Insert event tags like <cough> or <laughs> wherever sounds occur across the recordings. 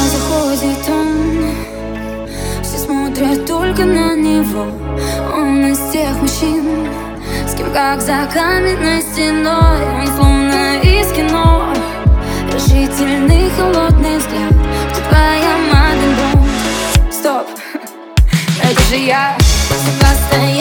подходит он. Все смотрят только на него. Он из тех мужчин С кем как за каменной стеной. Он словно из кино. Решительный холодный взгляд Ты твоя Мадлен Стоп, <laughs> это же я Постоянно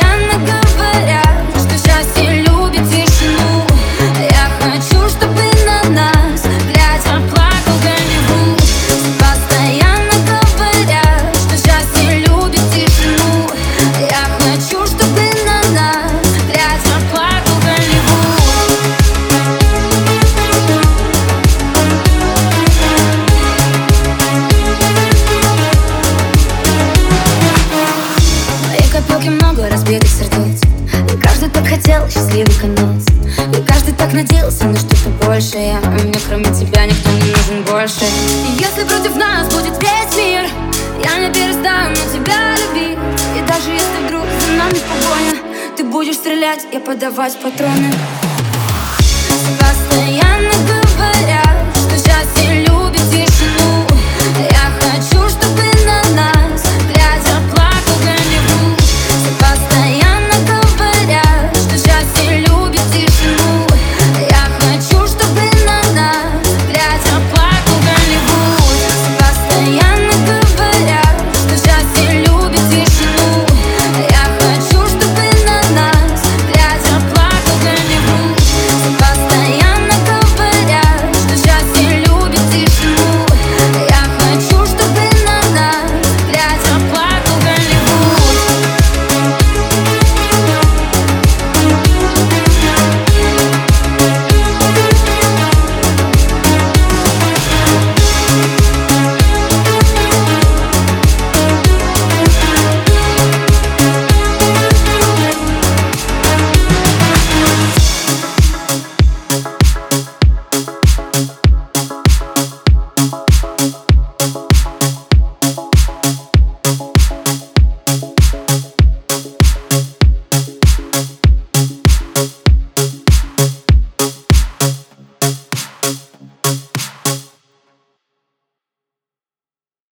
копилке много разбитых сердец. И каждый так хотел счастливый конец. И каждый так надеялся на что-то большее. А мне кроме тебя никто не нужен больше. И если против нас будет весь мир Я не перестану тебя любить. И даже если вдруг за нами погоня Ты будешь стрелять, я подавать патроны. Постоянно